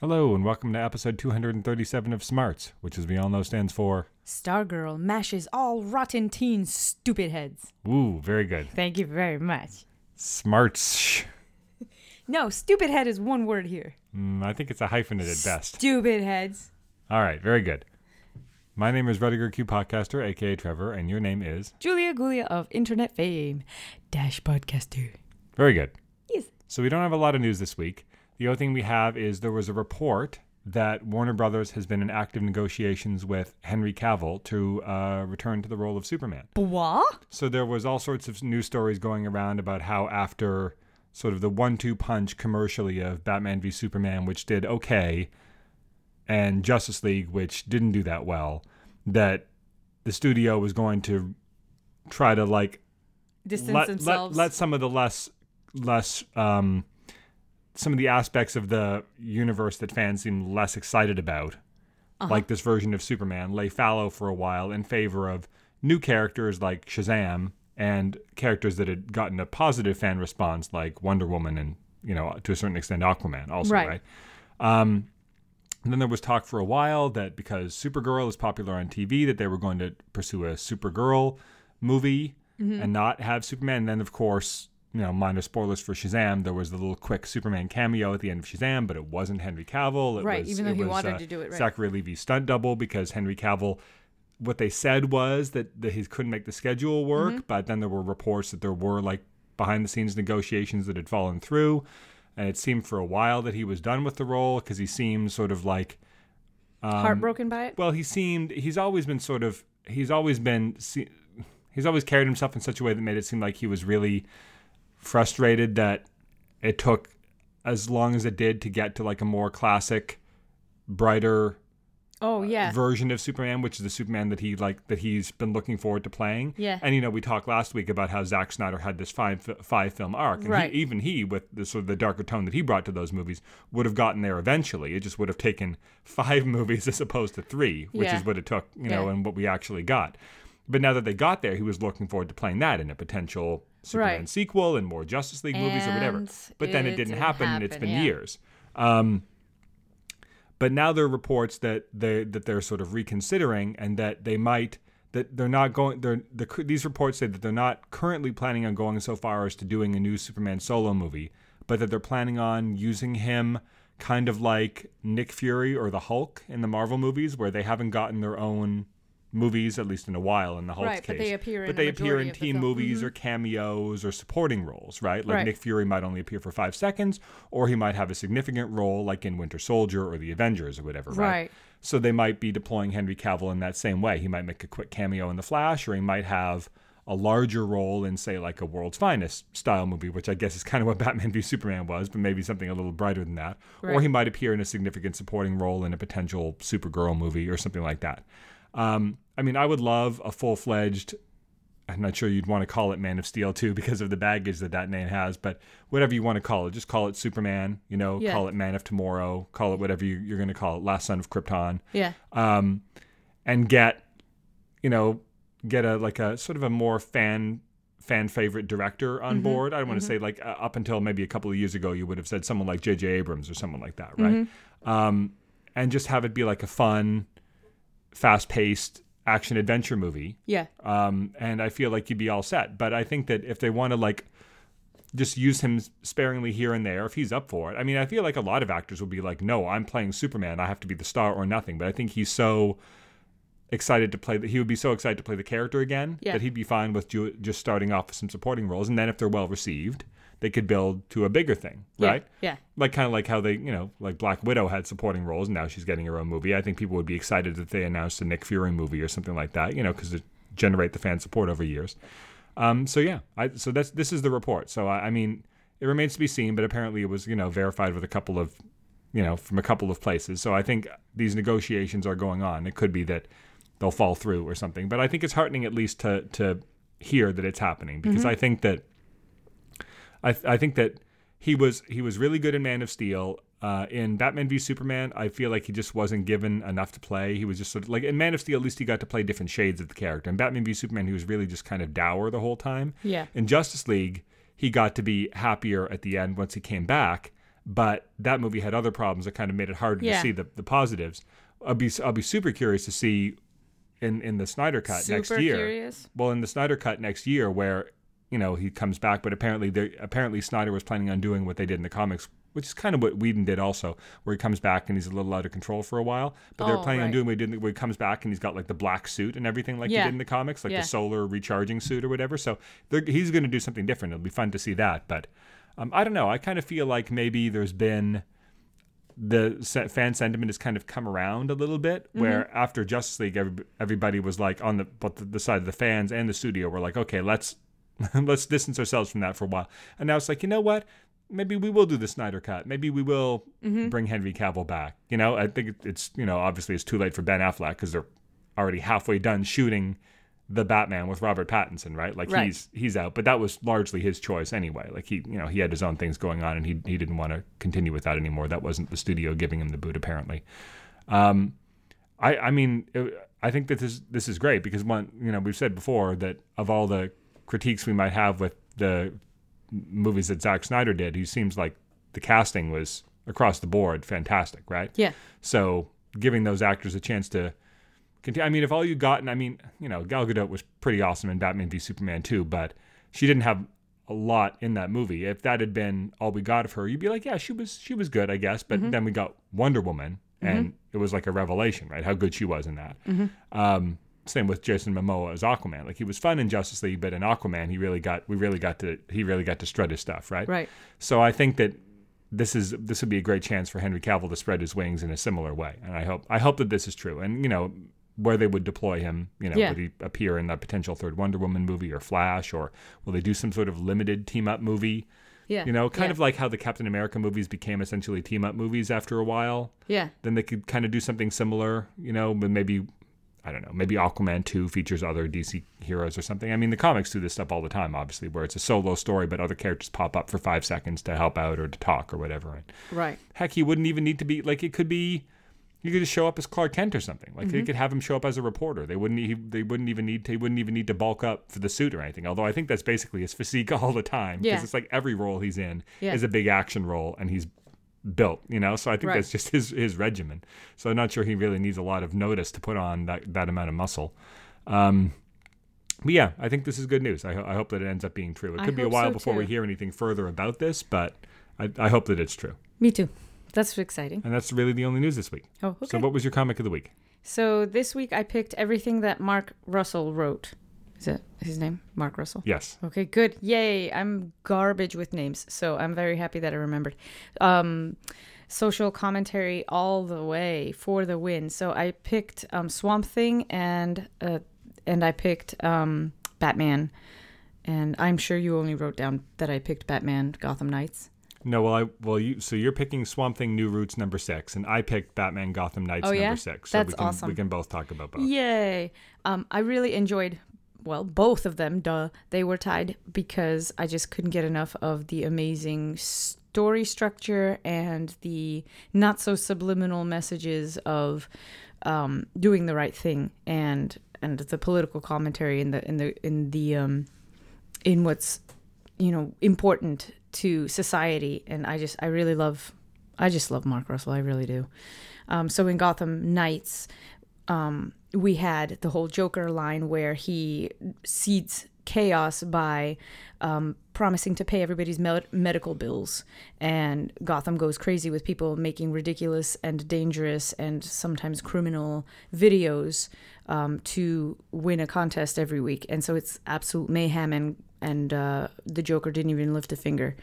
Hello, and welcome to episode 237 of Smarts, which, as we all know, stands for. Stargirl mashes all rotten teen stupid heads. Ooh, very good. Thank you very much. Smarts. No, stupid head is one word here. Mm, I think it's a hyphenate at best. Stupid heads. All right, very good. My name is Rudiger Q Podcaster, aka Trevor, and your name is. Julia Gulia of internet fame. Dash podcaster. Very good. Yes. So we don't have a lot of news this week. The only thing we have is there was a report that Warner Brothers has been in active negotiations with Henry Cavill to uh, return to the role of Superman. Blah? So there was all sorts of news stories going around about how after sort of the one-two punch commercially of Batman v Superman, which did okay, and Justice League, which didn't do that well, that the studio was going to try to like Distance let, let, themselves. let some of the less less um some of the aspects of the universe that fans seem less excited about Uh-huh. like this version of superman lay fallow for a while in favor of new characters like shazam and characters that had gotten a positive fan response like wonder woman and you know to a certain extent aquaman also Right. right, um and then there was talk for a while that because Supergirl is popular on TV, that they were going to pursue a Supergirl movie Mm-hmm. and not have Superman. And then, of course, you know, minor spoilers for Shazam. There was the little quick Superman cameo at the end of Shazam, but it wasn't Henry Cavill. It Right, was, even though he was, wanted uh, to do it, right. Zachary Levi's stunt double because Henry Cavill. What they said was that, that he couldn't make the schedule work, Mm-hmm. but then there were reports that there were like behind the scenes negotiations that had fallen through. And it seemed for a while that he was done with the role because he seemed sort of like um, Heartbroken by it? well, he seemed he's always been sort of he's always been he's always carried himself in such a way that made it seem like he was really frustrated that it took as long as it did to get to like a more classic, brighter Oh, yeah. version of Superman, which is the Superman that he like that he's been looking forward to playing. Yeah. And you know, we talked last week about how Zack Snyder had this five five film arc, and Right. he, even he, with the sort of the darker tone that he brought to those movies, would have gotten there eventually. It just would have taken five movies as opposed to three, which Yeah. is what it took, you know, Yeah. and what we actually got. But now that they got there, he was looking forward to playing that in a potential Superman Right. sequel and more Justice League movies or whatever. And But then it, it didn't, didn't happen, and it's been yeah. years. Um, but now there are reports that they that they're sort of reconsidering and that they might that they're not going they're the, these reports say that they're not currently planning on going so far as to doing a new Superman solo movie but that they're planning on using him kind of like Nick Fury or the Hulk in the Marvel movies where they haven't gotten their own movies at least in a while in the Hulk's Right, but case they appear but they appear in teen movies or cameos or supporting roles right like Right. Nick Fury might only appear for 5 seconds or he might have a significant role like in Winter Soldier or the Avengers or whatever right, Right. so they might be deploying Henry Cavill in that same way. He might make a quick cameo in The Flash, or he might have a larger role in, say, like a World's Finest style movie, which I guess is kind of what Batman v Superman was, but maybe something a little brighter than that. Or he might appear in a significant supporting role in a potential Supergirl movie or something like that. Um, I mean, I would love a full fledged. I'm not sure you'd want to call it Man of Steel too because of the baggage that that name has, but whatever you want to call it, just call it Superman. You know, Yeah. call it Man of Tomorrow, call it whatever you, you're going to call it, Last Son of Krypton Yeah. um, and get you know get a like a sort of a more fan fan favorite director on board. I don't want to say like uh, up until maybe a couple of years ago you would have said someone like J.J. Abrams or someone like that, right? Um, and just have it be like a fun, fast paced action adventure movie. Yeah. Um, and I feel like you'd be all set. But I think that if they want to like just use him sparingly here and there, if he's up for it, I mean, I feel like a lot of actors would be like, "No, I'm playing Superman. I have to be the star or nothing." But I think he's so excited to play that he would be so excited to play the character again Yeah. that he'd be fine with ju- just starting off with some supporting roles, and then if they're well received, they could build to a bigger thing, Yeah. right? Yeah. like kind of like how they, you know, like Black Widow had supporting roles, and now she's getting her own movie. I think people would be excited that they announced a Nick Fury movie or something like that, you know, because it generate the fan support over years. Um, so yeah, I, so that's this is the report. So I, I mean, it remains to be seen, but apparently it was you know verified with a couple of, you know, from a couple of places. So I think these negotiations are going on. It could be that they'll fall through or something, but I think it's heartening at least to to hear that it's happening because I think that I, I think that he was he was really good in Man of Steel. Uh, in Batman v Superman, I feel like he just wasn't given enough to play. He was just sort of like in Man of Steel, at least he got to play different shades of the character. In Batman v Superman, he was really just kind of dour the whole time. Yeah. In Justice League, he got to be happier at the end once he came back. but that movie had other problems that kind of made it harder Yeah. to see the, the positives. I'll be I'll be super curious to see in in the Snyder cut Super next year. curious. Well, in the Snyder cut next year, where you know he comes back, but apparently they apparently Snyder was planning on doing what they did in the comics, which is kind of what Whedon did also, where he comes back and he's a little out of control for a while. But they're Oh, planning on doing what he did where he comes back and he's got like the black suit and everything like he did in the comics, like Yeah. the solar recharging suit or whatever. So he's going to do something different. It'll be fun to see that. But um, I don't know. I kind of feel like maybe there's been the fan sentiment has kind of come around a little bit Mm-hmm. where after justice league every, everybody was like on the but the, the side of the fans and the studio were like okay let's let's distance ourselves from that for a while and now it's like you know what maybe we will do the snyder cut maybe we will Mm-hmm. bring henry cavill back you know i think it's you know obviously it's too late for ben affleck because they're already halfway done shooting the Batman with Robert Pattinson, right? Like Right. he's he's out, but that was largely his choice anyway. Like he, you know, he had his own things going on, and he he didn't want to continue with that anymore. That wasn't the studio giving him the boot, apparently. Um, I I mean, it, I think that this this is great because one, you know, we've said before that of all the critiques we might have with the movies that Zack Snyder did, he seems like the casting was across the board fantastic, right? Yeah. So giving those actors a chance to continue. I mean, if all you got, and I mean, you know, Gal Gadot was pretty awesome in Batman v Superman too, but she didn't have a lot in that movie. If that had been all we got of her, you'd be like, yeah, she was she was good, I guess. But mm-hmm. then we got Wonder Woman, and mm-hmm. it was like a revelation, right? How good she was in that. Mm-hmm. Um, same with Jason Momoa as Aquaman. Like he was fun in Justice League, but in Aquaman, he really got we really got to he really got to strut his stuff, right? Right. So I think that this is this would be a great chance for Henry Cavill to spread his wings in a similar way, and I hope I hope that this is true. And you know where they would deploy him, you know, Yeah. would he appear in a potential third Wonder Woman movie or Flash, or will they do some sort of limited team up movie? Yeah. You know, kind yeah. of like how the Captain America movies became essentially team up movies after a while. Yeah. Then they could kind of do something similar, you know, but maybe I don't know, maybe Aquaman 2 features other DC heroes or something. I mean, the comics do this stuff all the time, obviously, where it's a solo story, but other characters pop up for five seconds to help out or to talk or whatever. And Right. heck, he wouldn't even need to be like it could be. You could just show up as Clark Kent or something. Like Mm-hmm. they could have him show up as a reporter. They wouldn't. He, they wouldn't even need. To, he wouldn't even need to bulk up for the suit or anything. Although I think that's basically his physique all the time. Because Yeah. it's like every role he's in Yeah. is a big action role, and he's built. You know, so I think Right. that's just his his regimen. So I'm not sure he really needs a lot of notice to put on that that amount of muscle. Um, but yeah, I think this is good news. I, ho- I hope that it ends up being true. It could be a while so, before we hear anything further about this, but I, I hope that it's true. Me too. That's exciting. And that's really the only news this week. Oh, okay. So, what was your comic of the week? So this week I picked everything that Mark Russell wrote. Is that his name? Mark Russell. Yes. Okay, good. Yay. I'm garbage with names, so I'm very happy that I remembered. Um, social commentary all the way for the win. So I picked um, Swamp Thing and uh, and I picked um, Batman. And I'm sure you only wrote down that I picked Batman Gotham Knights. No, well, I well, you so you're picking Swamp Thing New Roots number six, and I picked Batman Gotham Knights Oh, number yeah? six. So That's we can, awesome. We can both talk about both. Yay! Um, I really enjoyed, well, both of them. Duh, they were tied because I just couldn't get enough of the amazing story structure and the not so subliminal messages of um, doing the right thing and and the political commentary in the in the in the um, in what's you know important to society. And I just I really love I just love Mark Russell. I really do. Um, so in Gotham Knights, um, we had the whole Joker line where he seeds chaos by um, promising to pay everybody's med- medical bills, and Gotham goes crazy with people making ridiculous and dangerous and sometimes criminal videos um, to win a contest every week, and so it's absolute mayhem, and and uh, the Joker didn't even lift a finger.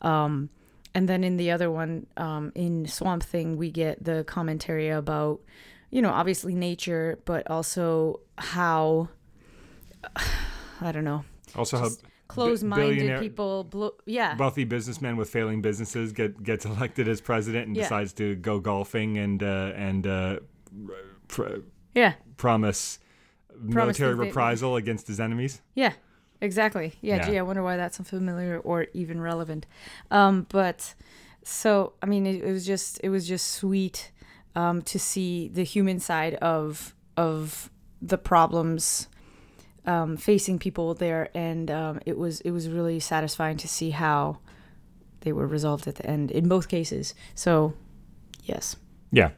Um, and then in the other one, um, in Swamp Thing, we get the commentary about, you know, obviously nature, but also how, I don't know, Also, how close-minded people, blo- yeah, wealthy businessman with failing businesses get gets elected as president and Yeah. decides to go golfing and uh, and uh, pr- yeah, promise military that they- reprisal against his enemies. yeah, exactly. Yeah, Yeah. gee, I wonder why that's unfamiliar or even relevant. Um, but so, I mean, it, it was just, it was just sweet um, to see the human side of of the problems um, facing people there, and um, it was it was really satisfying to see how they were resolved at the end in both cases. So, yes. Yeah,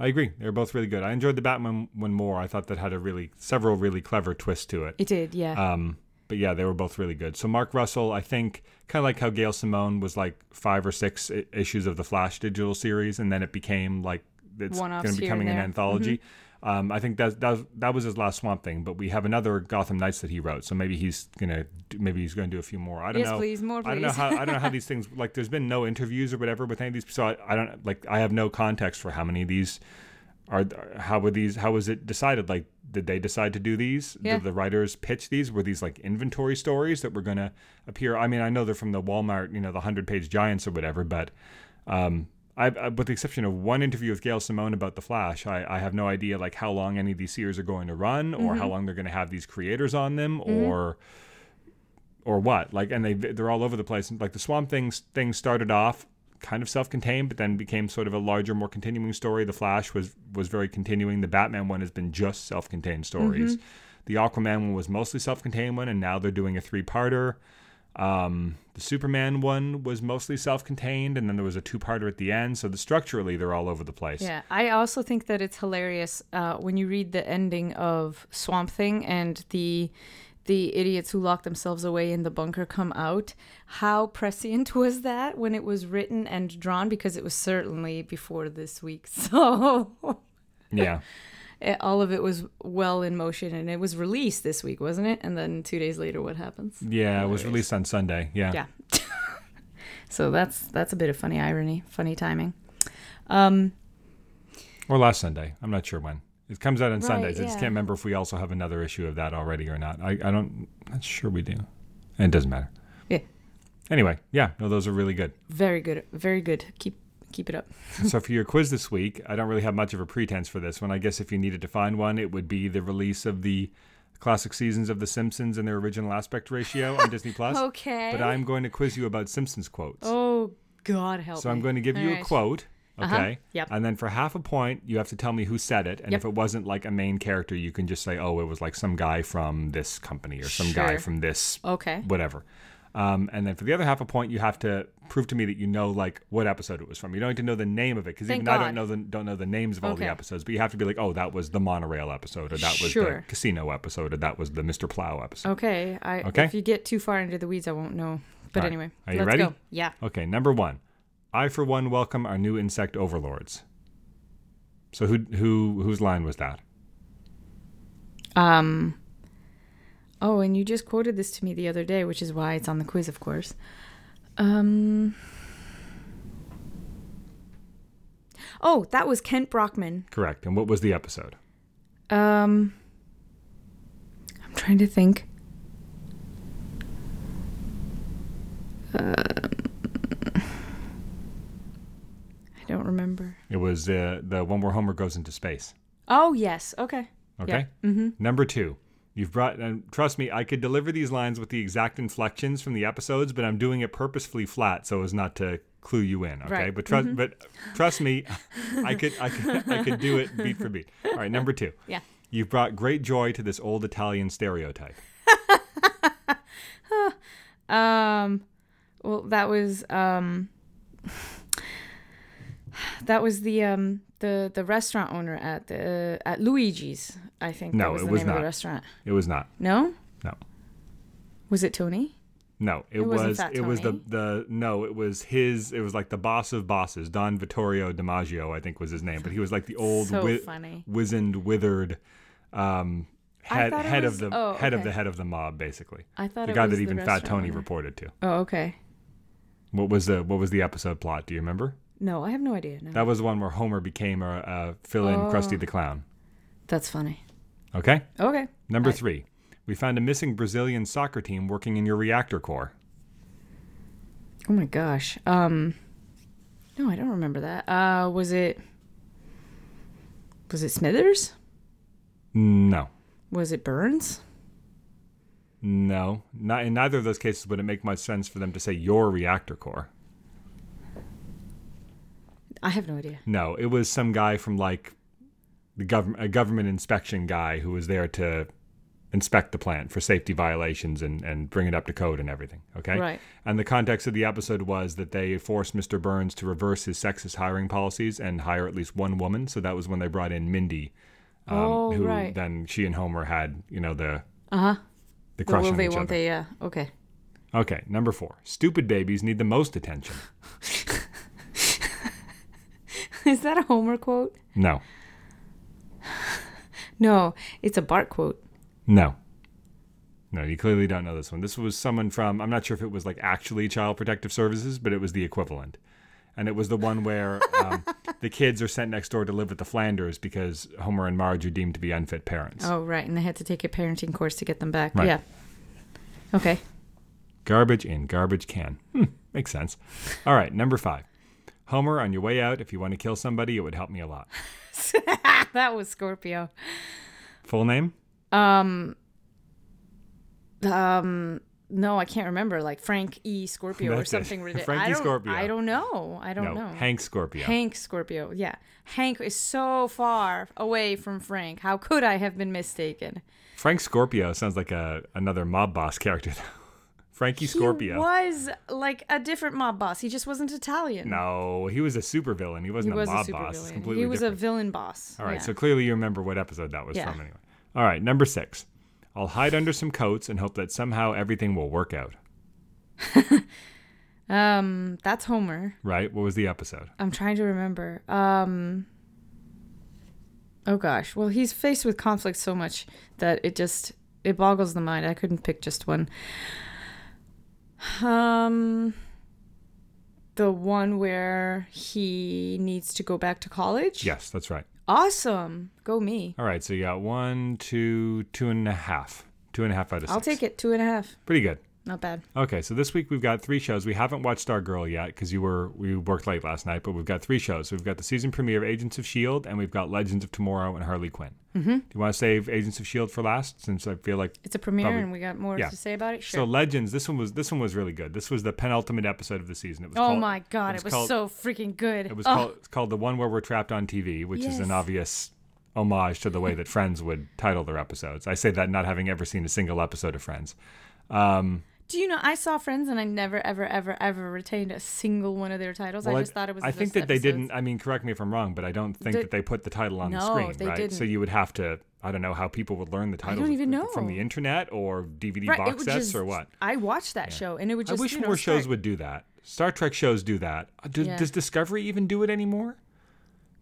I agree. They're both really good. I enjoyed the Batman one more. I thought that had a really several really clever twists to it. It did, yeah. Um, but yeah, they were both really good. So Mark Russell, I think, kind of like how Gail Simone was like five or six I- issues of the Flash digital series, and then it became like it's going to be becoming an there. anthology. Um, I think that that was, that was his last Swamp Thing, but we have another Gotham Knights that he wrote, so maybe he's gonna do, maybe he's gonna do a few more. I don't yes, know. please, more please. I don't know how I don't know how these things like. There's been no interviews or whatever with any of these, so I, I don't like. I have no context for how many of these are. How were these? How was it decided? Like, did they decide to do these? Yeah. Did the writers pitch these? Were these like inventory stories that were going to appear? I mean, I know they're from the Walmart, you know, the hundred page giants or whatever, but um, I, I, uh, with the exception of one interview with Gail Simone about the Flash, I, I have no idea like how long any of these series are going to run, or how mm-hmm. long they're going to have these creators on them, mm-hmm. or or what. Like, and they they're all over the place. Like the Swamp Things thing started off kind of self-contained, but then became sort of a larger, more continuing story. The Flash was was very continuing. The Batman one has been just self-contained stories. Mm-hmm. The Aquaman one was mostly self-contained one, and now they're doing a three-parter. Um, the Superman one was mostly self-contained, and then there was a two-parter at the end. So the structurally, they're all over the place. Yeah, I also think that it's hilarious uh, when you read the ending of Swamp Thing and the the idiots who locked themselves away in the bunker come out. How prescient was that when it was written and drawn? Because it was certainly before this week, so Yeah. It, all of it was well in motion, and it was released this week, wasn't it? And then two days later, what happens? Yeah, it was released on Sunday. Yeah. Yeah. so that's that's a bit of funny irony, funny timing. Um, Or last Sunday. I'm not sure when. It comes out on Right, Sundays. I just can't remember if we also have another issue of that already or not. I, I don't, I'm not sure we do. And it doesn't matter. Yeah. Anyway, yeah, no, those are really good. very good, very good. Keep keep it up. so for your quiz this week, I don't really have much of a pretense for this one. I guess if you needed to find one, it would be the release of the classic seasons of The Simpsons and their original aspect ratio on Disney Plus. Okay. But I'm going to quiz you about Simpsons quotes. Oh God, help So me. I'm going to give you All a quote, okay? Uh-huh. Yep. And then for half a point, you have to tell me who said it. And Yep. if it wasn't like a main character, you can just say, "Oh, it was like some guy from this company or some guy from this Okay. whatever." Um, and then for the other half a point, you have to prove to me that you know like what episode it was from. You don't need to know the name of it because even I don't know the don't know the names of all the episodes. But you have to be like, "Oh, that was the monorail episode, or that was Sure. the casino episode, or that was the Mr. Plow episode." Okay. I Okay. if you get too far into the weeds, I won't know. But right. anyway, Are you let's ready? go. Yeah. Okay, number one. I for one welcome our new insect overlords. So who who whose line was that? Um. Oh, and you just quoted this to me the other day, which is why it's on the quiz, of course. Um. Oh, that was Kent Brockman. Correct. And what was the episode? Um. I'm trying to think. Um, I don't remember. It was uh, the one where Homer goes into space. Oh yes. Okay. Okay. Mm-hmm. Number two. You've brought, and trust me, I could deliver these lines with the exact inflections from the episodes, but I'm doing it purposefully flat so as not to clue you in. Okay, Right. but trust, but trust me, I could, I could, I could do it beat for beat. All right, number two. Yeah. You've brought great joy to this old Italian stereotype. Um. Well, that was um. That was the um the the restaurant owner at the at Luigi's. I think No, that was it the was name of not. the restaurant. It was not. No. No. Was it Tony? No, it, It Fat it was the the no, it was his it was like the boss of bosses, Don Vittorio DiMaggio, I think was his name, but he was like the old So wi- funny. wizened, withered um head head was- of the oh, head of the head of the mob basically. I thought The it guy was that even Fat Tony owner. reported to. Oh, okay. What was the what was the episode plot? Do you remember? No, I have no idea. No. That was the one where Homer became a, a fill-in Oh. Krusty the Clown. That's funny. Okay? Okay. Number Right. 3. We found a missing Brazilian soccer team working in your reactor core. Oh my gosh. Um. No, I don't remember that. Uh, was it? Was it Smithers? No. Was it Burns? No, not in neither of those cases would it make much sense for them to say your reactor core. I have no idea. No, it was some guy from like the government, a government inspection guy who was there to inspect the plant for safety violations and, and bring it up to code and everything. Okay. Right. And the context of the episode was that they forced Mr. Burns to reverse his sexist hiring policies and hire at least one woman. So that was when they brought in Mindy, um, Oh, who right. then she and Homer had, you know, the Uh huh. the crush Will on they? each Won't other. they? Yeah. Okay. Okay, number four. Stupid babies need the most attention. Is that a Homer quote? No, No, it's a Bart quote. no. No, you clearly don't know this one. This was someone from, I'm not sure if it was like actually Child Protective Services, but it was the equivalent. And it was the one where um, the kids are sent next door to live with the Flanders because Homer and Marge are deemed to be unfit parents. Oh, right. And they had to take a parenting course to get them back. Right. Yeah. Okay. Garbage in, garbage can. Hmm, makes sense. All right, number five. Homer, on your way out, if you want to kill somebody, it would help me a lot. that was Scorpio. Full name? Um. Um. No, I can't remember. Like Frank E. Scorpio or That's it. something ridiculous. Frank E. Scorpio. I don't know. I don't no, know. Hank Scorpio. Hank Scorpio. Yeah. Hank is so far away from Frank. How could I have been mistaken? Frank Scorpio sounds like a another mob boss character. Frankie He Scorpio. was like a different mob boss. He just wasn't Italian. No, he was a supervillain. He he wasn't was a a mob super boss. Completely He was different. a villain boss. All right, yeah. so clearly you remember what episode that was Yeah. from anyway. All right, number six. I'll hide under some coats and hope that somehow everything will work out. um, that's Homer. Right? What was the episode? I'm trying to remember. Um Oh gosh. Well, he's faced with conflict so much that it just it boggles the mind. I couldn't pick just one. Um the one where he needs to go back to college? Yes, that's right. Awesome. Go me. All right, so you got one, two, two and a half. Two and a half out of 6 I'll take it. Two and a half. Pretty good. Not bad. Okay, so this week we've got three shows. We haven't watched Our Stargirl yet because you were we worked late last night, but we've got three shows. We've got the season premiere of Agents of Shield, and we've got Legends of Tomorrow and Harley Quinn. Mm-hmm. Do you want to save Agents of Shield for last, since I feel like It's a premiere Probably- and we got more yeah. to say about it. Sure. so Legends. This one was this one was really good. This was the penultimate episode of the season. It was oh called, my god, it was, called- so freaking good. It was Oh, called it's called the one where we're trapped on TV, which is an obvious homage to the way that Friends would title their episodes. I say that not having ever seen a single episode of Friends. Um, Do you know I saw Friends and I never ever ever ever retained a single one of their titles. I just thought it was. I think that they didn't. I mean, correct me if I'm wrong, but I don't think The- that they put the title on the No, screen, they right? So didn't. So you would have to. I don't know how people would learn the titles. I don't even know. from the internet or DVD Right, box sets just- or what. I watched that show and it would just. I wish you know, more shows would do that. Star Trek shows do that. Uh, Does, Yeah. does Discovery even do it anymore?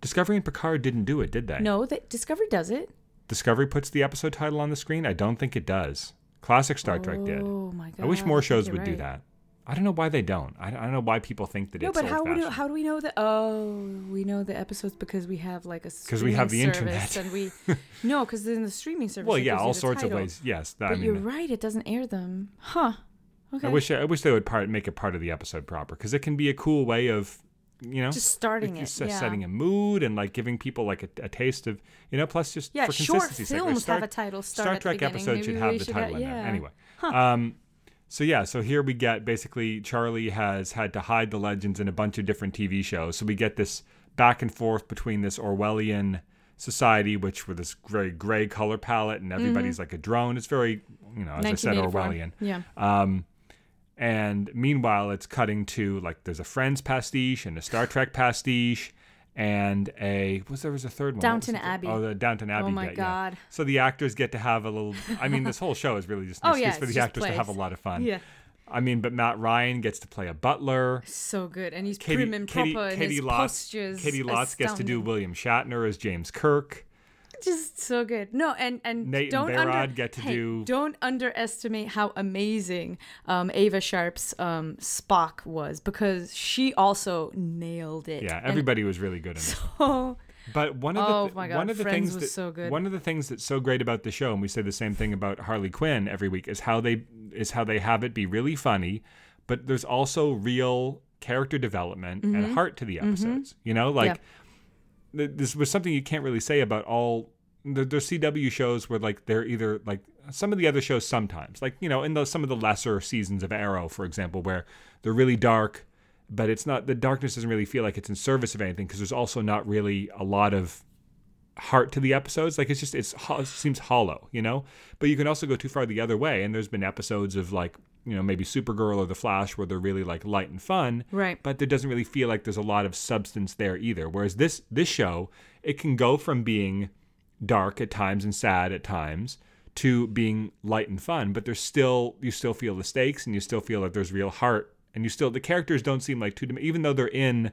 Discovery and Picard didn't do it, did they? No, that Discovery does it. Discovery puts the episode title on the screen. I don't think it does. Classic Star Trek did. Oh my god! I wish more shows would do that. I don't know why they don't. I, I don't know why people think that No, it's but how old-fashioned. how do we know that? Oh, we know the episodes because we have like a because we have the internet. and we no, because in the streaming service. well, yeah, all sorts of ways. Yes, that, I But mean, you're uh, right; it doesn't air them, huh? Okay, I wish I wish they would part make it part of the episode proper because it can be a cool way of you know just starting it. Yeah. setting a mood and like giving people like a, a taste of you know plus just yeah, for short consistency's sake, like films Star, have a title. Start Star Trek episode should have the should title have- in there yeah. anyway. Um, so yeah, so here we get basically Charlie has had to hide the legends in a bunch of different TV shows. So we get this back and forth between this Orwellian society, which with this very gray color palette, and everybody's like a drone. It's very, you know, as I said, Orwellian. Yeah. Um, and meanwhile, it's cutting to like there's a Friends pastiche and a Star Trek pastiche and a was there was a third one? Downton the Abbey. Oh, the Downton Abbey. Oh my bit, yeah. God. So the actors get to have a little. I mean, this whole show is really just an Oh, excuse yeah, for the actors to have a lot of fun. Yeah. I mean, but Matt Ryan gets to play a butler. So good, and he's Katie, prim and Katie, proper, Katie Lotz, postures. Katie Lotz gets to do. William Shatner as James Kirk. Just so good. No, and and Nate don't Barad under, get to hey, do- Don't underestimate how amazing um, Ava Sharpe's um, Spock was because she also nailed it. Yeah, And everybody was really good in so But one of the Oh th- God, one of the Friends things was that so good. one of the things that's so great about the show, and we say the same thing about Harley Quinn every week, is how they is how they have it be really funny, but there's also real character development and heart to the episodes. You know, like th- this was something you can't really say about all the, CW shows where like they're either like some of the other shows sometimes like you know in the some of the lesser seasons of Arrow for example where they're really dark but it's not the darkness doesn't really feel like it's in service of anything because there's also not really a lot of heart to the episodes. Like it's just it's it seems hollow, you know. But you can also go too far the other way, and there's been episodes of like you know maybe Supergirl or The Flash where they're really like light and fun, Right. But there doesn't really feel like there's a lot of substance there either. Whereas this this show, it can go from being dark at times and sad at times to being light and fun, but there's still you still feel the stakes and you still feel that there's real heart and you still the characters don't seem like two even though they're in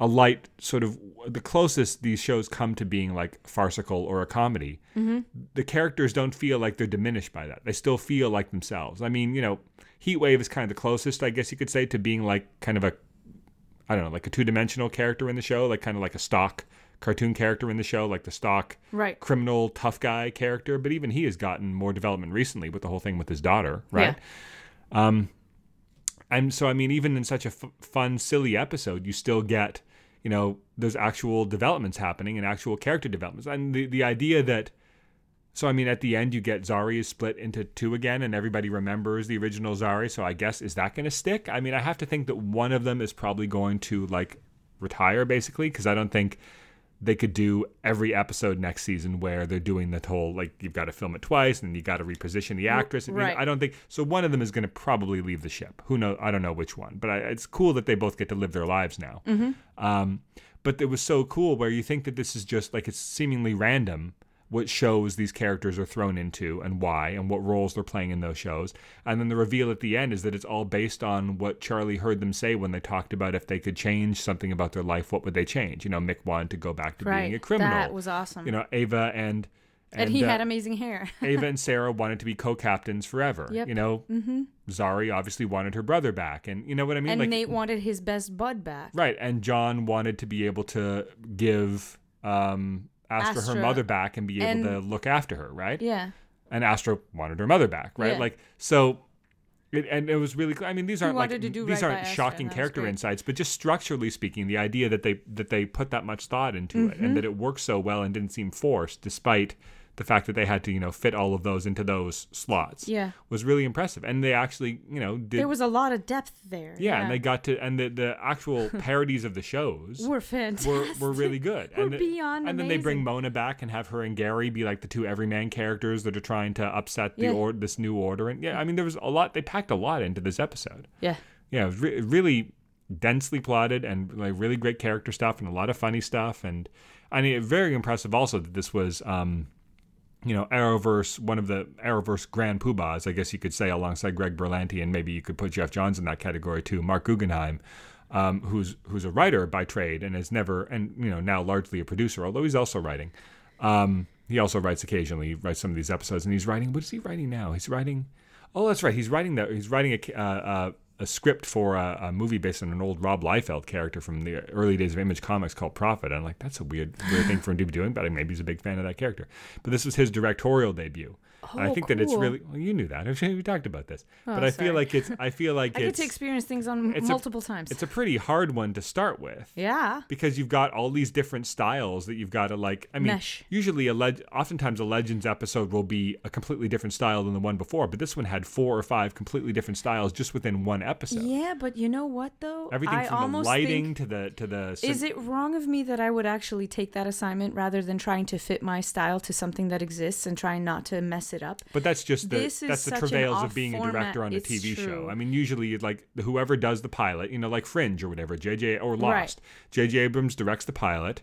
a light sort of the closest these shows come to being like farcical or a comedy the characters don't feel like they're diminished by that. They still feel like themselves. I mean you know heat wave is kind of the closest i guess you could say to being like kind of a i don't know like a two-dimensional character in the show like kind of like a stock cartoon character in the show like the stock Right. criminal tough guy character. But even he has gotten more development recently with the whole thing with his daughter right? Um, and so I mean, even in such a f- fun, silly episode, you still get, you know, there's actual developments happening and actual character developments, and the the idea that, so I mean, at the end you get Zari is split into two again, and everybody remembers the original Zari. So I guess is that going to stick? I mean, I have to think that one of them is probably going to like retire basically because I don't think they could do every episode next season where they're doing the whole like you've got to film it twice and you got to reposition the actress. You know. I don't think so. One of them is going to probably leave the ship. Who knows? I don't know which one, but I, it's cool that they both get to live their lives now. Um, but it was so cool where you think that this is just like it's seemingly random what shows these characters are thrown into and why and what roles they're playing in those shows. And then the reveal at the end is that it's all based on what Charlie heard them say when they talked about if they could change something about their life, what would they change? You know, Mick wanted to go back to being a criminal. That was awesome. you know, Ava and and, he uh, had amazing hair. Ava and Sarah wanted to be co-captains forever. Yep. You know, mm-hmm. Zari obviously wanted her brother back, and you know what I mean. and like, Nate wanted his best bud back. right, and John wanted to be able to give um, Astra, her mother back and be able And- to look after her, right? Yeah. And Astra wanted her mother back, right? Yeah. Like so. It, and it was really. I mean, these aren't like these right aren't shocking was character insights, but just structurally speaking, the idea that they that they put that much thought into it Mm-hmm. and that it worked so well and didn't seem forced, despite the fact that they had to you know fit all of those into those slots, Yeah. was really impressive. And they actually you know did There was a lot of depth there. yeah, and they got to and the the actual parodies of the shows were fantastic. were, were really good. Were and the- beyond And then they bring. Mona back and have her and Gary be like the two everyman characters that are trying to upset the Yeah. or this new order. And yeah, I mean there was a lot. They packed a lot into this episode. Yeah. Yeah, it was re- really densely plotted and like really great character stuff and a lot of funny stuff. And I mean, very impressive also that this was. um you know, Arrowverse, one of the Arrowverse grand poobahs, I guess you could say, alongside Greg Berlanti, and maybe you could put Geoff Johns in that category too. Marc Guggenheim, um, who's who's a writer by trade and is never, and you know, now largely a producer, although he's also writing. Um, he also writes occasionally. He writes some of these episodes, and he's writing. What is he writing now? He's writing. Oh, that's right. He's writing that. He's writing a uh, uh, a script for a, a movie based on an old Rob Liefeld character from the early days of Image Comics called Prophet. I'm like, that's a weird weird thing for him to be doing, but maybe he's a big fan of that character. But this was his directorial debut. And I Oh, think that it's really well, you knew that. We talked about this. Oh, but Oh, I sorry. feel like it's I feel like I get to experience things on it's a- multiple times. it's a pretty hard one to start with yeah. because you've got all these different styles that you've got to like i mean Mesh. usually a leg oftentimes a legends episode will be a completely different style than the one before but this one had four or five completely different styles just within one episode Yeah, but you know what though? everything I from the lighting to the to the Is it wrong of me that I would actually take that assignment rather than trying to fit my style to something that exists and trying not to mess it up? but that's just the This that's the travails of being a director on a it's TV show. I mean, usually you'd like whoever does the pilot, you know, like Fringe or whatever, JJ or Right. Lost. JJ Abrams directs the pilot.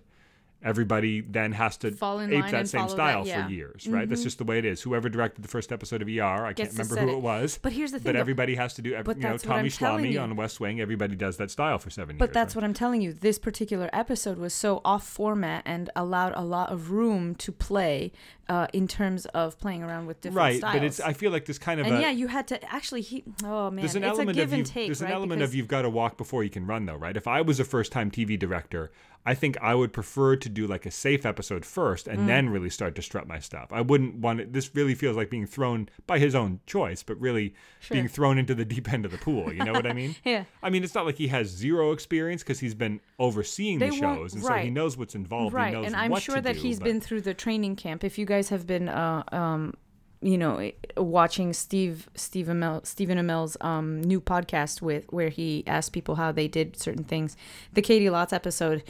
Everybody then has to Fall in ape that same style that, yeah. Mm-hmm. for years, right? That's just the way it is. Whoever directed the first episode of ER, I Gets can't remember who it. it was. But here's the thing, But everybody has to do. Every, you know, Tommy Schlamme on West Wing. Everybody does that style for seven But years. But that's right? what I'm telling you. This particular episode was so off format and allowed a lot of room to play uh, in terms of playing around with different right. styles. Right, but it's I feel like there's kind of and a yeah, you had to actually. He, oh man, there's an it's element a give of you, and take. there's an element Because- of you've got to walk before you can run though right if i was a first time tv director i think i would prefer to do like a safe episode first Mm. and then really start to strut my stuff. I wouldn't want it this really feels like being thrown by his own choice but really being thrown into the deep end of the pool you know what i mean? Yeah. i mean it's not like he has zero experience because he's been overseeing the They won't- shows and so he knows what's involved he right and i'm sure that do, he's but- been through the training camp. If you guys have been uh, um, you know watching steve steve Amell, stephen amell's um, new podcast with where he asked people how they did certain things the katie lotz episode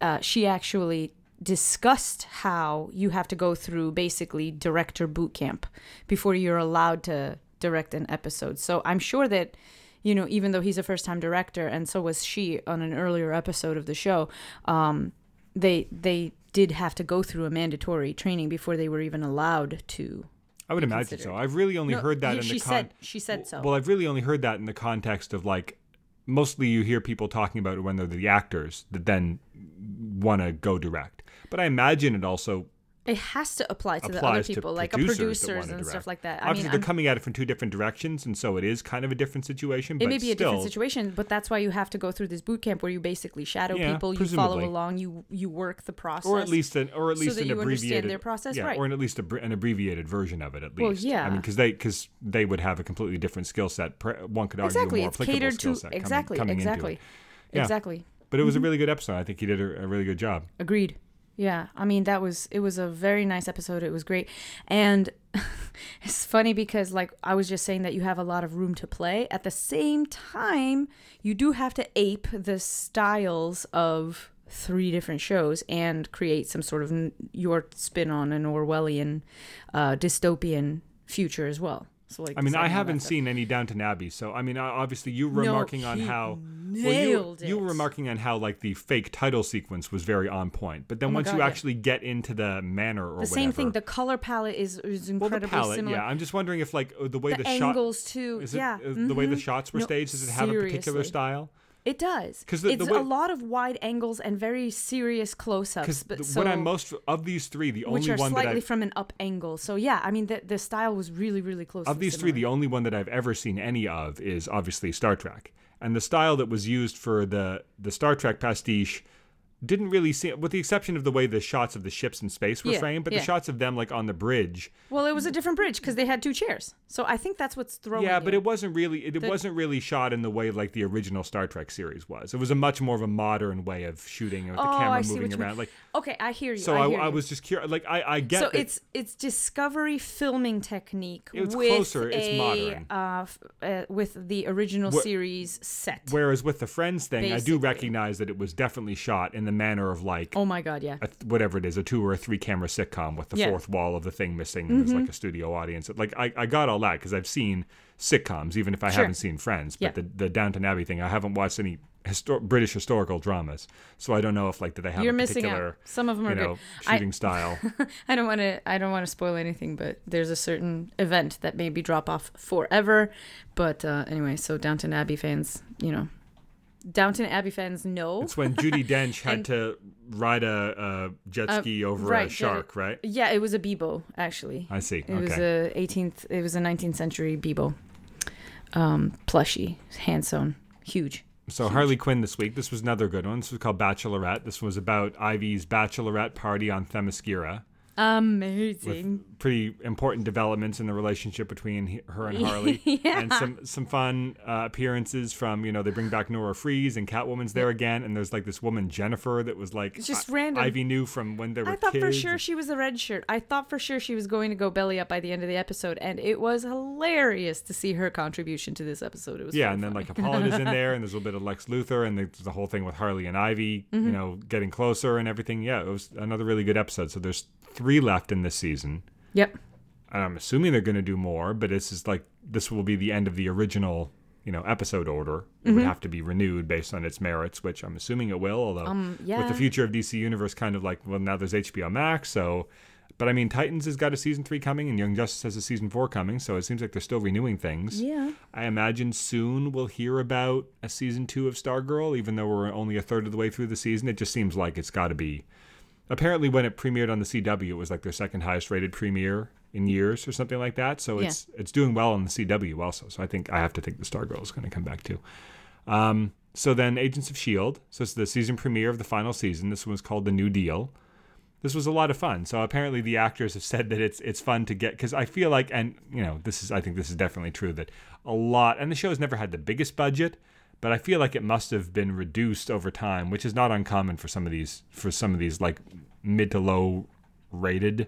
uh, she actually discussed how you have to go through basically director boot camp before you're allowed to direct an episode. So I'm sure that you know, even though he's a first time director and so was she on an earlier episode of the show, um, they they did have to go through a mandatory training before they were even allowed to. I would imagine so. I've really only No, heard that he- in she the con- said she said so. Well, I've really only heard that in the context of like mostly you hear people talking about it when they're the actors that then want to go direct. But I imagine it also it has to apply to the other people, like a producers producers and stuff like that. I Obviously, mean, they're I'm- coming at it from two different directions, and so it is kind of a different situation. it but may be a different situation, but that's why you have to go through this boot camp where you basically shadow Yeah, people, you follow along, you you work the process, or at least an or at least that an abbreviated their process, yeah, right. or at least a, an abbreviated version of it at least. Well, least. I yeah. mean, because they because they would have a completely different skill set. One could argue exactly a more it's applicable catered to coming- exactly coming it. exactly Yeah. exactly. But it Mm-hmm. was a really good episode. I think he did a, a really good job. Agreed. Yeah, I mean that was it was a very nice episode. It was great, and it's funny because like I was just saying that you have a lot of room to play. At the same time, you do have to ape the styles of three different shows and create some sort of n- your spin on an Orwellian, uh, dystopian future as well. So like, I mean, I setting all that haven't seen any Downton Abbey, so I mean, obviously you were No, remarking on how well, you, you were remarking on how like the fake title sequence was very on point, but then Oh once God, you yeah. actually get into the manner or The same thing. The color palette is is well, the incredibly palette, similar. yeah. I'm just wondering if like uh, the way the, the, shot angles too. is it yeah, uh, the way the mhm. shots were No, staged. Does it have a particular style? It does. 'Cause the- it's way- a lot of wide angles and very serious close-ups. Because But what so, I'm most of these three, the which only are one that slightly I've from an up angle. So yeah, I mean the the style was really really close. of these three, the only one that I've ever seen any of is obviously Star Trek. And the style that was used for the the Star Trek pastiche didn't really seem, with the exception of the way the shots of the ships in space were Yeah, framed, but yeah. the shots of them like on the bridge, well, it was a different bridge because they had two chairs. So I think that's what's throwing. yeah, but you. it wasn't really it, The- wasn't really shot in the way like the original Star Trek series was. It was a much more of a modern way of shooting with the Oh, camera see what moving you around. Like okay, I hear you. so, I, I, hear I was just curious. Like I, I get so that- it's it's discovery filming technique It's with closer, it's a, modern. uh, f- uh, with the original Wh- series set. Whereas with the Friends thing, I do recognize that it was definitely shot in the manner of like oh my god, yeah. a, whatever it is, a two or a three camera sitcom with the Yeah. Mm-hmm. fourth wall of the thing missing and there's like a studio audience. Like I, I got all that because I've seen sitcoms, even if I Sure. haven't seen Friends. But Yeah. the, the Downton Abbey thing, I haven't watched any histor- British historical dramas, so I don't know if like do they have You're missing out. Some of them are you know good. I- shooting style. I don't want to. I don't want to spoil anything, but there's a certain event that maybe drop off forever. But uh, anyway, so Downton Abbey fans, you know, Downton Abbey fans know. it's when Judi Dench had And- to ride a, a jet Uh, ski over right, a shark, right? yeah, it was a Beebo actually. I see. It okay. was a 18th. It was a 19th century Beebo, um, plushie, hand sewn, huge. So Harley Quinn this week. This was another good one. This was called Bachelorette. This was about Ivy's bachelorette party on Themyscira. Amazing. Pretty important developments in the relationship between he- her and Harley, Yeah. and some some fun uh, appearances from you know they bring back Nora Fries and Catwoman's there again, and there's like this woman Jennifer that was like It's just I- random. Ivy knew from when they were I thought kids. for sure she was a red shirt. I thought for sure she was going to go belly up by the end of the episode, and it was hilarious to see her contribution to this episode. It was Yeah, and then funny. like Hippolyta's in there, and there's a little bit of Lex Luthor, and there's the whole thing with Harley and Ivy, Mm-hmm. you know, getting closer and everything. Yeah, it was another really good episode. So there's three left in this season. Yep. And I'm assuming they're going to do more, but this is like this will be the end of the original, you know, episode order. It Mm-hmm. would have to be renewed based on its merits, which I'm assuming it will. Although Um, with the future of DC Universe, kind of like well now there's HBO Max, so. But I mean, Titans has got a season three coming, and Young Justice has a season four coming, so it seems like they're still renewing things. Yeah. I imagine soon we'll hear about a season two of Stargirl, even though we're only a third of the way through the season. It just seems like it's got to be. Apparently, when it premiered on the CW, it was like their second highest rated premiere in years or something like that. So Yeah. it's it's doing well on the CW also. So I think I have to think the Stargirl is going to come back too. Um, so then Agents of Shield. So it's the season premiere of the final season. This one was called The New Deal. This was a lot of fun. So apparently the actors have said that it's it's fun to get because I feel like and you know this is I think this is definitely true that a lot and the show's never had the biggest budget, but I feel like it must have been reduced over time, which is not uncommon for some of these for some of these like mid to low rated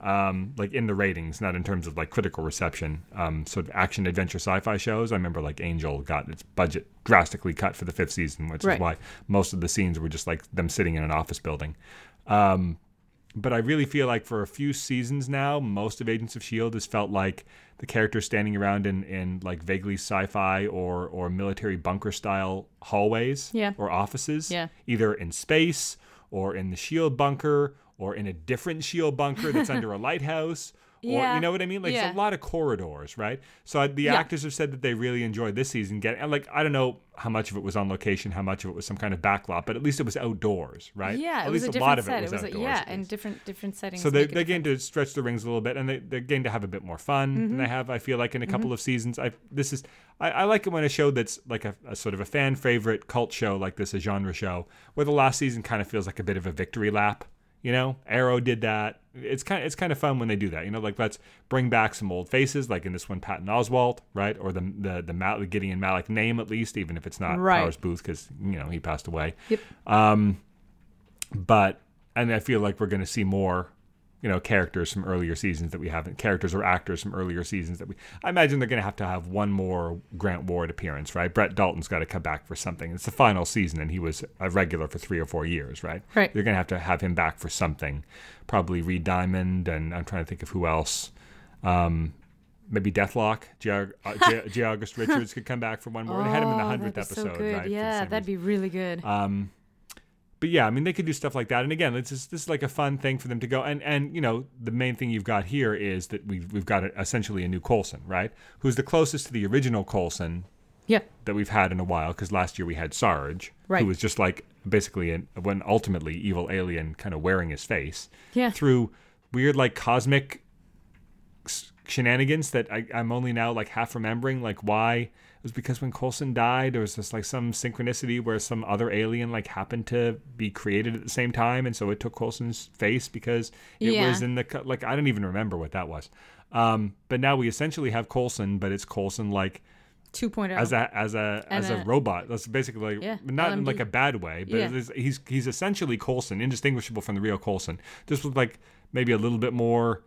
um, like in the ratings, not in terms of like critical reception. Um, sort of action adventure sci-fi shows. I remember like Angel got its budget drastically cut for the fifth season, which Right. is why most of the scenes were just like them sitting in an office building. Um, but I really feel like for a few seasons now, most of Agents of Shield has felt like the characters standing around in, in like vaguely sci-fi or or military bunker style hallways Yeah. or offices, Yeah. either in space or in the Shield bunker or in a different Shield bunker that's under a lighthouse. Or Yeah. you know what I mean? Like Yeah. it's a lot of corridors, right? So I- the Yeah. actors have said that they really enjoyed this season. Getting and like I don't know how much of it was on location, how much of it was some kind of backlot, but at least it was outdoors, right? Yeah, at least a a, lot of set. it was, a, outdoors. yeah, at and different different settings. So they they're getting to stretch the rings a little bit, and they, they're getting to have a bit more fun Mm-hmm. than they have. I feel like in a couple of seasons. I this is I, I like it when a show that's like a, a sort of a fan favorite cult show like this, a genre show, where the last season kind of feels like a bit of a victory lap. You know, Arrow did that. It's kind of it's kind of fun when they do that. You know, like let's bring back some old faces, like in this one, Patton Oswalt, right, or the the the Mal- Gideon Malik name at least, even if it's not Right. Powers Boothe because you know he passed away. Yep. Um, but and I feel like we're going to see more, you know, characters from earlier seasons that we haven't, characters or actors from earlier seasons that we. I imagine they're going to have to have one more Grant Ward appearance, right? Brett Dalton's got to come back for something. It's the final season, and he was a regular for three or four years, right? Right. They're going to have to have him back for something. Probably Reed Diamond, and I'm trying to think of who else. Um, maybe Deathlok. J. uh, J. J. August Richards could come back for one more. they had him in the Oh, hundredth so episode, good. right? Yeah, that'd reason. be really good. Um, but yeah, I mean, they could do stuff like that. And again, it's just, this is like a fun thing for them to go. And and you know, the main thing you've got here is that we've we've got a, essentially a new Coulson, right? Who's the closest to the original Coulson yeah, that we've had in a while? Because last year we had Sarge, Right. who was just like basically an, when ultimately evil alien kind of wearing his face yeah. through weird like cosmic shenanigans that I, I'm only now like half remembering. Like why was because when Coulson died, there was just like some synchronicity where some other alien like happened to be created at the same time, and so it took Coulson's face because it Yeah. was in the like I don't even remember what that was. Um, but now we essentially have Coulson, but it's Coulson like 2.0. as a as a And as a, a- robot. That's basically like, Yeah, not in like a bad way, but Yeah. is, he's he's essentially Coulson, indistinguishable from the real Coulson. Just with like maybe a little bit more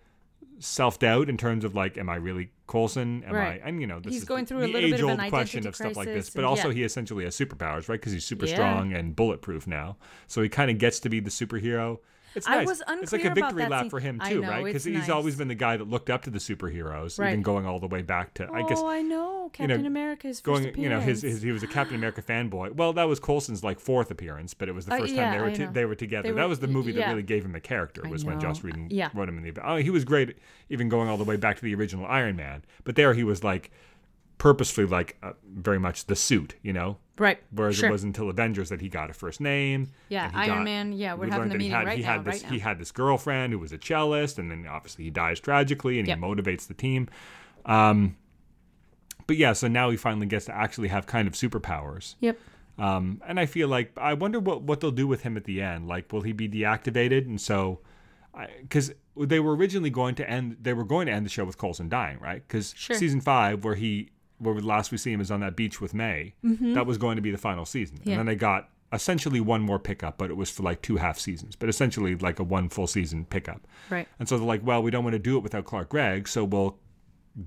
self doubt in terms of like, am I really Coulson? Am Right. I? And you know, this He's is going the, through a the little bit of age-old an question identity of stuff like this. crisis But also, yeah. he essentially has superpowers, right? Because he's super Yeah. strong and bulletproof now, so he kind of gets to be the superhero. It's I nice. was it's like a victory lap scene. for him too, know, right? Because he's always been the guy that looked up to the superheroes, right. even going all the way back to. I guess oh, I know. you know, Captain America's first going, you know, his, his he was a Captain America fanboy. Well, that was Coulson's like fourth appearance, but it was the Uh, first yeah, time they were I t- they were together. They that was the movie that really gave him a character. Was when Joss. Whedon Yeah. wrote him in the. Oh, he was great, even going all the way back to the original Iron Man. But there he was like purposefully like uh, very much the suit, you know. right. Whereas sure. it wasn't until Avengers that he got a first name. Yeah, Iron got- Man, yeah, we're we having learned the that he meeting had, right he now, this right now. he had this girlfriend who was a cellist, and then obviously he dies tragically, and Yep. he motivates the team. Um, but yeah, so now he finally gets to actually have kind of superpowers. Yep. Um, and I feel like I wonder what what they'll do with him at the end. Like, will he be deactivated? And so, because they were originally going to end, they were going to end the show with Coulson dying, right? Because Sure. season five, where he, where last we see him is on that beach with May, that was going to be the final season. Mm-hmm. Yeah. And then they got essentially one more pickup, but it was for like two half seasons, but essentially like a one full season pickup. Right. And so they're like, well, we don't want to do it without Clark Gregg, so we'll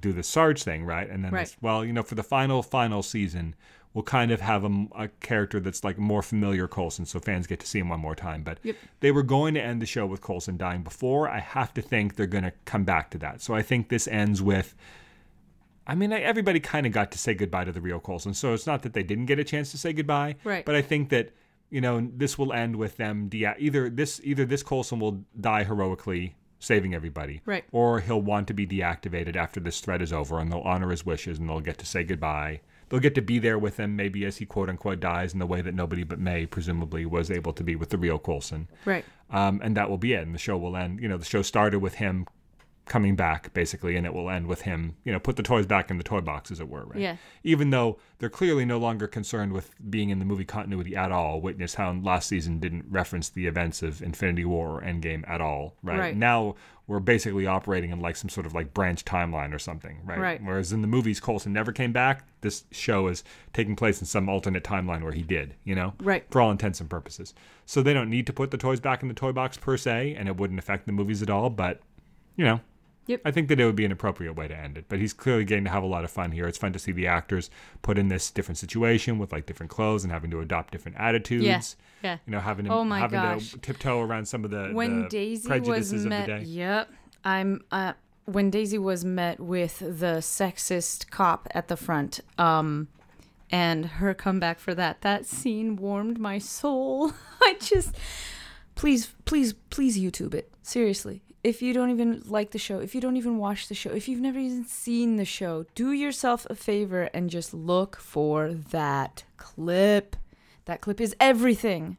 do the Sarge thing, right? And then, Right. this- well, you know, for the final final season, we'll kind of have a, a character that's like more familiar Coulson, so fans get to see him one more time. But Yep. they were going to end the show with Coulson dying before. I have to think they're going to come back to that. So I think this ends with. I mean, I- everybody kind of got to say goodbye to the real Coulson, so it's not that they didn't get a chance to say goodbye. Right. But I think that you know this will end with them de- either this either this Coulson will die heroically saving everybody, Right. or he'll want to be deactivated after this threat is over, and they'll honor his wishes, and they'll get to say goodbye. They'll get to be there with him, maybe as he quote unquote dies in the way that nobody but May presumably was able to be with the real Coulson. Right. Um, and that will be it. And the show will end. You know, the show started with him coming back basically, and it will end with him. You know, put the toys back in the toy box, as it were. Right. Yeah. Even though they're clearly no longer concerned with being in the movie continuity at all. Witness how last season didn't reference the events of Infinity War or Endgame at all. Right. Right. Now we're basically operating in like some sort of like branch timeline or something. Right. Right. Whereas in the movies, Coulson never came back. This show is taking place in some alternate timeline where he did. You know Right. for all intents and purposes. So they don't need to put the toys back in the toy box per se, and it wouldn't affect the movies at all. But you know, Yep. I think that it would be an appropriate way to end it. But he's clearly getting to have a lot of fun here. It's fun to see the actors put in this different situation with like different clothes and having to adopt different attitudes. Yeah. Yeah. You know, having to Oh my having gosh. to tiptoe around some of the, when the Daisy was met, of the day. yep, I'm. Uh, when Daisy was met with the sexist cop at the front, um, and her comeback for that, that scene warmed my soul. I just, please, please, please, YouTube it. Seriously, if you don't even like the show, if you don't even watch the show, if you've never even seen the show, do yourself a favor and just look for that clip. That clip is everything.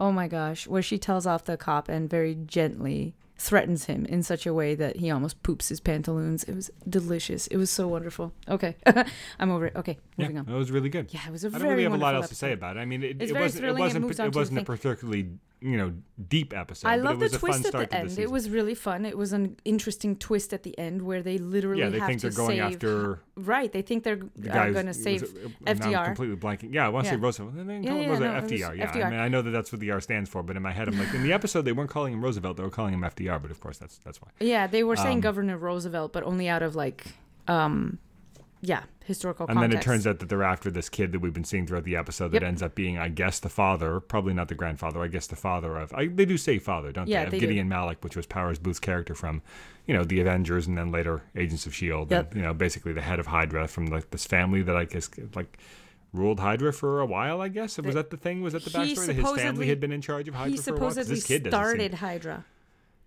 Oh my gosh, where she tells off the cop and very gently threatens him in such a way that he almost poops his pantaloons. It was delicious. It was so wonderful. Okay, I'm over it. Okay, moving yeah, on. that was really good. Yeah, it was a I very. I don't really have a lot else to say about it. I mean, it, it wasn't. It wasn't. It wasn't a particularly you know deep episode. I love it was the a fun twist at the end. season. it was really fun. It was an interesting twist at the end where they literally yeah, they think to they're going save. after right, they think they're the uh, going to save was it- I'm FDR. completely blanking. Yeah, I want to say Roosevelt. They didn't call Yeah, him yeah, Roosevelt. no, was FDR. Yeah, I mean, I know that that's what the R stands for, but in my head, I'm like, in the episode they weren't calling him Roosevelt; they were calling him FDR. But of course, that's that's why. Yeah, they were saying Um, Governor Roosevelt, but only out of like, um, yeah, historical And context. then it turns out that they're after this kid that we've been seeing throughout the episode that Yep. ends up being, I guess, the father, probably not the grandfather, I guess the father of. I, they do say father, don't Yeah, they? Of they do. Gideon Malik, which was Powers Boothe's character from, you know, the Avengers and then later Agents of Shield. Yep. And, you know, basically the head of Hydra from like this family that I guess like ruled Hydra for a while. I guess was that the thing? Was that the he backstory that his family supposedly- had been in charge of Hydra he for a while? supposedly this kid doesn't seem- started Hydra.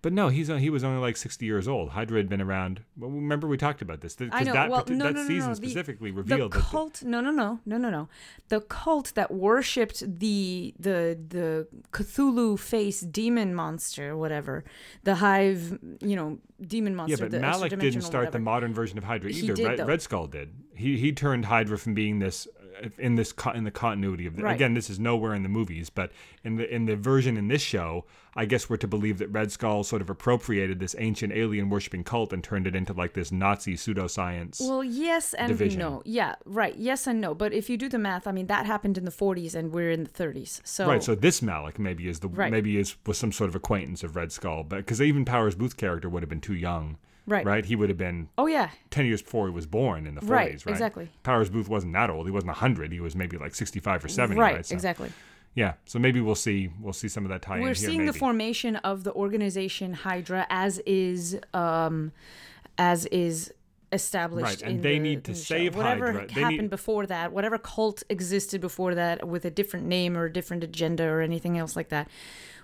But no, he's he was only like sixty years old. Hydra had been around. Well, remember we talked about this because I know. that Well, no, that no, no, season no. The- specifically The revealed the- cult? No, no, no, no, no, no. The cult that worshipped the the the Cthulhu face demon monster, whatever, the hive, you know, demon monster. Yeah, but the Malik didn't start the modern version of Hydra He either. did, Red. Red Skull did. He he turned Hydra from being this uh, in this co- in the continuity of the, Right. again. This is nowhere in the movies, but in the in the version in this show, I guess we're to believe that Red Skull sort of appropriated this ancient alien worshipping cult and turned it into like this Nazi pseudoscience. Well, yes and division. no. Yeah, right. Yes and no. But if you do the math, I mean, that happened in the 40s, and we're in the 30s. So Right, so this Malik maybe is the Right. maybe is was some sort of acquaintance of Red Skull, but because even Powers Boothe character would have been too young, right. right? He would have been Oh yeah, ten years before he was born in the Right, forties, right? exactly. Powers Boothe wasn't that old; he wasn't hundred; he was maybe like sixty-five or seventy, right. right? So, Exactly. Yeah, so maybe we'll see we'll see some of that tie in We're here. seeing the formation of the organization Hydra as is um as is established Right, and in they the- need to in the show. save whatever Hydra. Happened need- before that whatever cult existed before that with a different name or a different agenda or anything else like that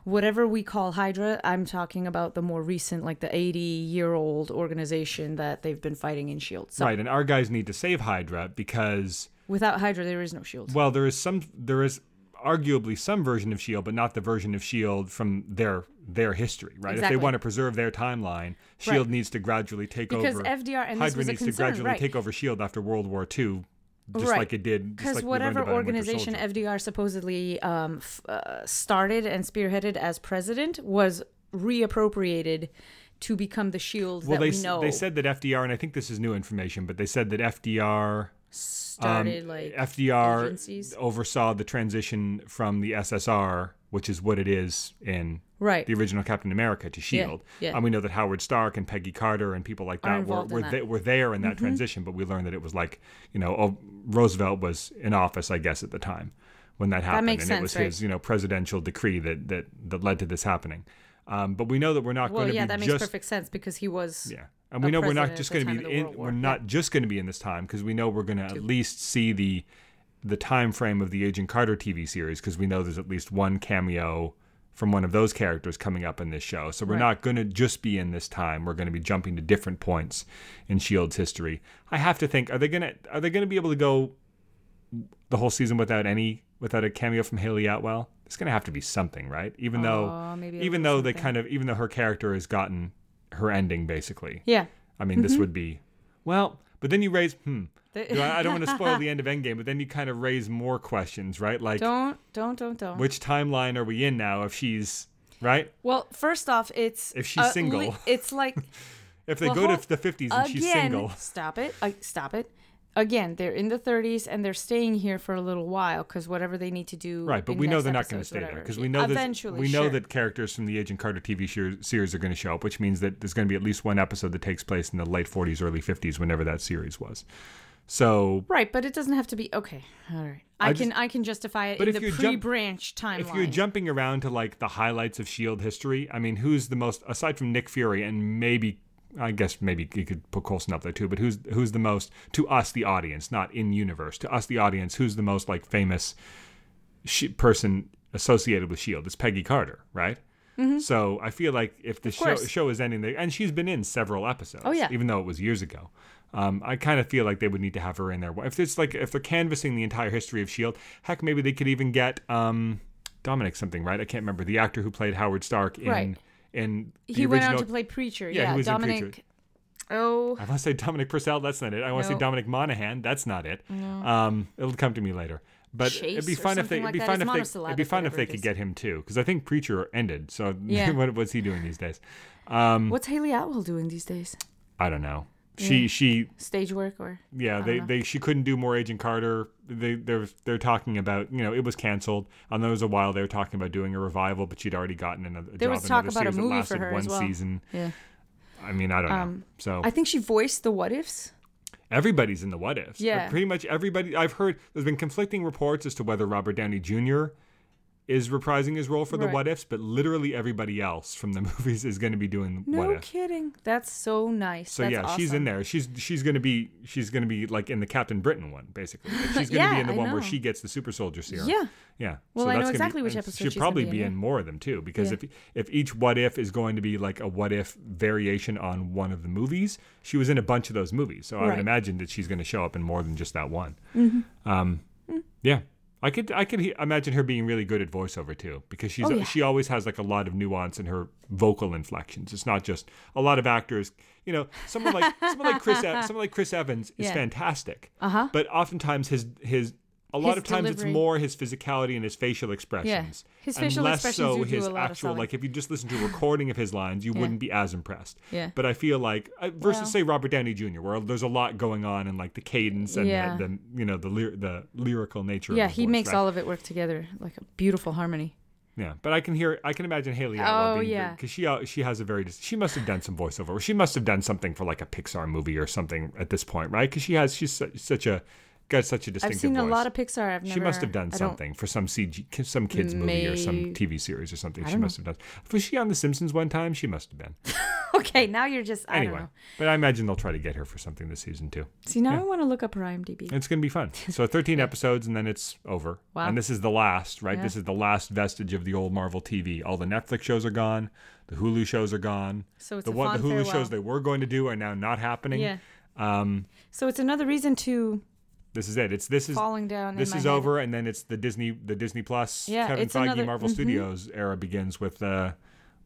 whatever we call hydra i'm talking about the more recent like the 80 year old organization that they've been fighting in shield so Right, and our guys need to save Hydra because without hydra there is no shield well, there is some there is arguably some version of Shield, but not the version of Shield from their their history, right? Exactly. If they want to preserve their timeline, Shield Right. needs to gradually take because over. fdr and this Hydra needs to gradually right take over Shield after World War II, just Right. like it did. because like whatever organization FDR supposedly um, f- uh, started and spearheaded as president was reappropriated to become the shield well, that they we know they said that FDR, and I think this is new information, but they said that FDR started um, like FDR agencies. oversaw the transition from the SSR, which is what it is in right. the original Captain America to Shield. yeah. And we know that Howard Stark and Peggy Carter and people like that were were, that. they, were there in that Mm-hmm. transition, but we learned that it was like you know oh, Roosevelt was in office, I guess, at the time when that happened, makes and sense, it was right. his you know presidential decree that that that led to this happening. Um, but we know that we're not well, going to yeah, be that makes just perfect sense because he was yeah. And we know we're not just going to be in, we're not just going to be in this time because we know we're going to at least see the the time frame of the Agent Carter TV series because we know there's at least one cameo from one of those characters coming up in this show. So we're Right. not going to just be in this time. We're going to be jumping to different points in Shield's history. I have to think are they going to are they going to be able to go the whole season without any without a cameo from Hayley Atwell? It's going to have to be something, right? Even though Oh, maybe even though they kind of even though her character has gotten her ending basically. yeah. I mean, Mm-hmm. this would be well, but then you raise hmm. I, I don't want to spoil the end of Endgame, but then you kind of raise more questions, right? Like, don't don't don't don't. which timeline are we in now? If she's right, well, first off, it's If she's uh, single. it's like if they Well, go to the fifties and again. she's single, Stop it! I, stop it! Again, they're in the 30s and they're staying here for a little while because whatever they need to do. Right, but we know they're not going to stay there because we know that eventually we know sure. that characters from the Agent Carter TV series are going to show up, which means that there's going to be at least one episode that takes place in the late 40s, early 50s, whenever that series was. So Right, but it doesn't have to be okay. All right, I, I can just- I can justify it But in if the you're jump- pre-branch timeline. if you're jumping around to like the highlights of Shield history, I mean, who's the most aside from Nick Fury and maybe I guess maybe you could put Coulson up there too, but who's who's the most to us the audience, not in universe, to us the audience, who's the most like famous sh- person associated with Shield? It's Peggy Carter, right? So I feel like if the show, Mm-hmm. show is ending, there, and she's been in several episodes, Oh, yeah. even though it was years ago. Um, I kind of feel like they would need to have her in there. If it's like if they're canvassing the entire history of Shield, heck, maybe they could even get um, Dominic something, right? I can't remember the actor who played Howard Stark in Right. The he went on to play Preacher. Yeah, Yeah, he was in Dominic. Oh, I want to say Dominic Purcell. That's not it. I want to say Dominic Monaghan. That's not it. Um, it'll come to me later. But Chase it'd be fun if they. It'd be fun if they. It'd be fun if they could get him too, because I think Preacher ended. So Yeah. what, what's he doing these days? Um, what's Hayley Atwell doing these days? I don't know. She she Stage work or? yeah they, know. they she couldn't do more Agent Carter. They they're they're talking about you know it was canceled. And there was a while they were talking about doing a revival, but she'd already gotten another There job was talk about a movie for her one as well. season. Yeah. I mean I don't know. Um, So I think she voiced the What Ifs. everybody's in the what ifs. Yeah. Pretty much everybody. I've heard there's been conflicting reports as to whether Robert Downey Jr. is reprising his role for the Right. what ifs, but literally everybody else from the movies is going to be doing No what if. kidding. That's so nice. So That's yeah, she's in there. She's she's gonna be she's gonna be like in the Captain Britain one, basically. Like, she's gonna be in the I one where she gets the super soldier serum. Yeah. Yeah. Well, I that's know exactly be, which episode She'll she's probably be be in, in more of them too, because Yeah. if if each what if is going to be like a what if variation on one of the movies, she was in a bunch of those movies. So I would imagine that she's going to show up in more than just that one. Mm-hmm. Um, Mm. yeah. I could I could he- imagine her being really good at voiceover too because she's Oh, yeah. she always has like a lot of nuance in her vocal inflections. It's not just a lot of actors, you know, someone like someone like Chris someone like Chris Evans is Yeah. fantastic. Uh-huh. But oftentimes his his a lot of times delivery. it's more his physicality and his facial expressions. His and less expressions so his a lot of actual like if you just listen to a recording of his lines, you Yeah. wouldn't be as impressed. Yeah. But I feel like uh, versus Well- say Robert Downey Jr., where there's a lot going on in like the cadence and Yeah. the, the you know the lyr- the lyrical nature. Yeah, he voice, makes right? all of it work together like a beautiful harmony. Yeah, but I can hear, I can imagine Hayley Atwell Oh, being yeah. because she uh, she has a very, she must have done some voiceover. She must have done something for like a Pixar movie or something at this point, right? Because she has, she's su- such a got such a I've distinctive seen voice. a lot of Pixar. I've never. she must have done something for some CG, some kids movie or some TV series or something. She don't must have done. Was she on The Simpsons one time? She must have been. Okay, now you're just. I anyway, don't know. but I imagine they'll try to get her for something this season too. See, now Yeah. I want to look up her IMDb. It's going to be fun. So 13 episodes and then it's over. Wow. And this is the last, right? Yeah. This is the last vestige of the old Marvel TV. All the Netflix shows are gone. The Hulu shows are gone. So it's the one the Hulu farewell. shows they were going to do are now not happening. Yeah. Um So it's another reason to this is it. It's this is falling down. this is head. over and then it's the Disney the Disney Plus Yeah, Kevin Feige another- Marvel mhm. Studios era begins with uh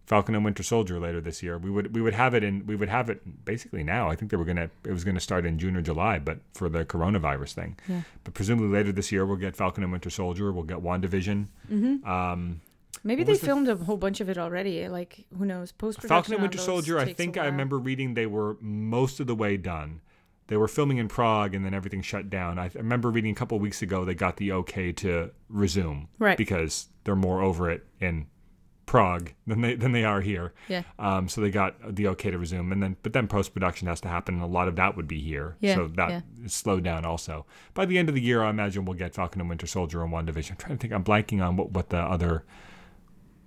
Falcon and Winter Soldier later this year. We would we would have it in we would have it basically now. I think they were gonna it was gonna start in June or July, but for the coronavirus thing. Yeah. But presumably later this year we'll get Falcon and Winter Soldier. We'll get WandaVision. Mm-hmm. Um, Maybe they was the- filmed a whole bunch of it already. Like who knows? Post production. Falcon and Winter Soldier. I think I remember reading they were most of the way done. They were filming in Prague and then everything shut down. I, remember reading a couple weeks ago they got the okay to resume Right. because they're more over it in Prague than they than they are here. Yeah. Um, so they got the okay to resume, and then but then post production has to happen, and a lot of that would be here. Yeah, So that yeah. is slowed down also. By the end of the year, I imagine we'll get Falcon and Winter Soldier and WandaVision. I'm trying to think. I'm blanking on what what the other,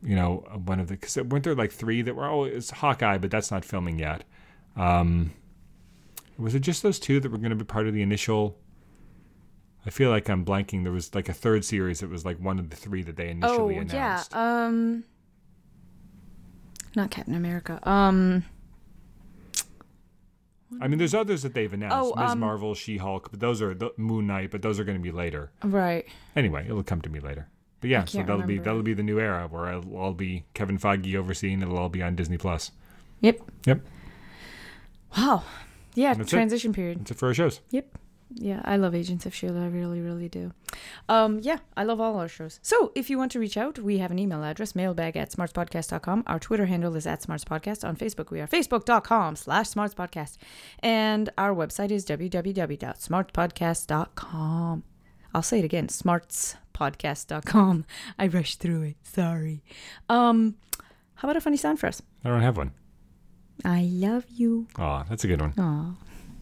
you know, one of the because weren't there like three that were oh it's Hawkeye, but that's not filming yet. Um, was it just those two that were going to be part of the initial? I feel like I'm blanking. There was like a third series that was like one of the three that they initially announced. Oh yeah. Um. Not Captain America. Um. I mean, there's others that they've announced. Oh, Ms. um, Marvel, She Hulk, but those are the Moon Knight, but those are going to be later. Right. Anyway, it'll come to me later. But yeah, so that'll be that'll be the new era where I'll all be Kevin Feige overseeing. It'll all be on Disney Plus. Yep. Yep, Wow. Yeah. That's it. transition period. that's it for our shows. Yep. yeah, I love Agents of S.H.I.E.L.D. I really, really do. Um, yeah, I love all our shows. So if you want to reach out, we have an email address, mailbag at smartspodcast.com. Our Twitter handle is at smartspodcast. On Facebook, we are facebook.com slash smartspodcast. And our website is www.smartpodcast.com. I'll say it again, smartspodcast.com. I rushed through it. Sorry. Um, how about a funny sound for us? I don't have one. I love you. Aw, that's a good one. Aw.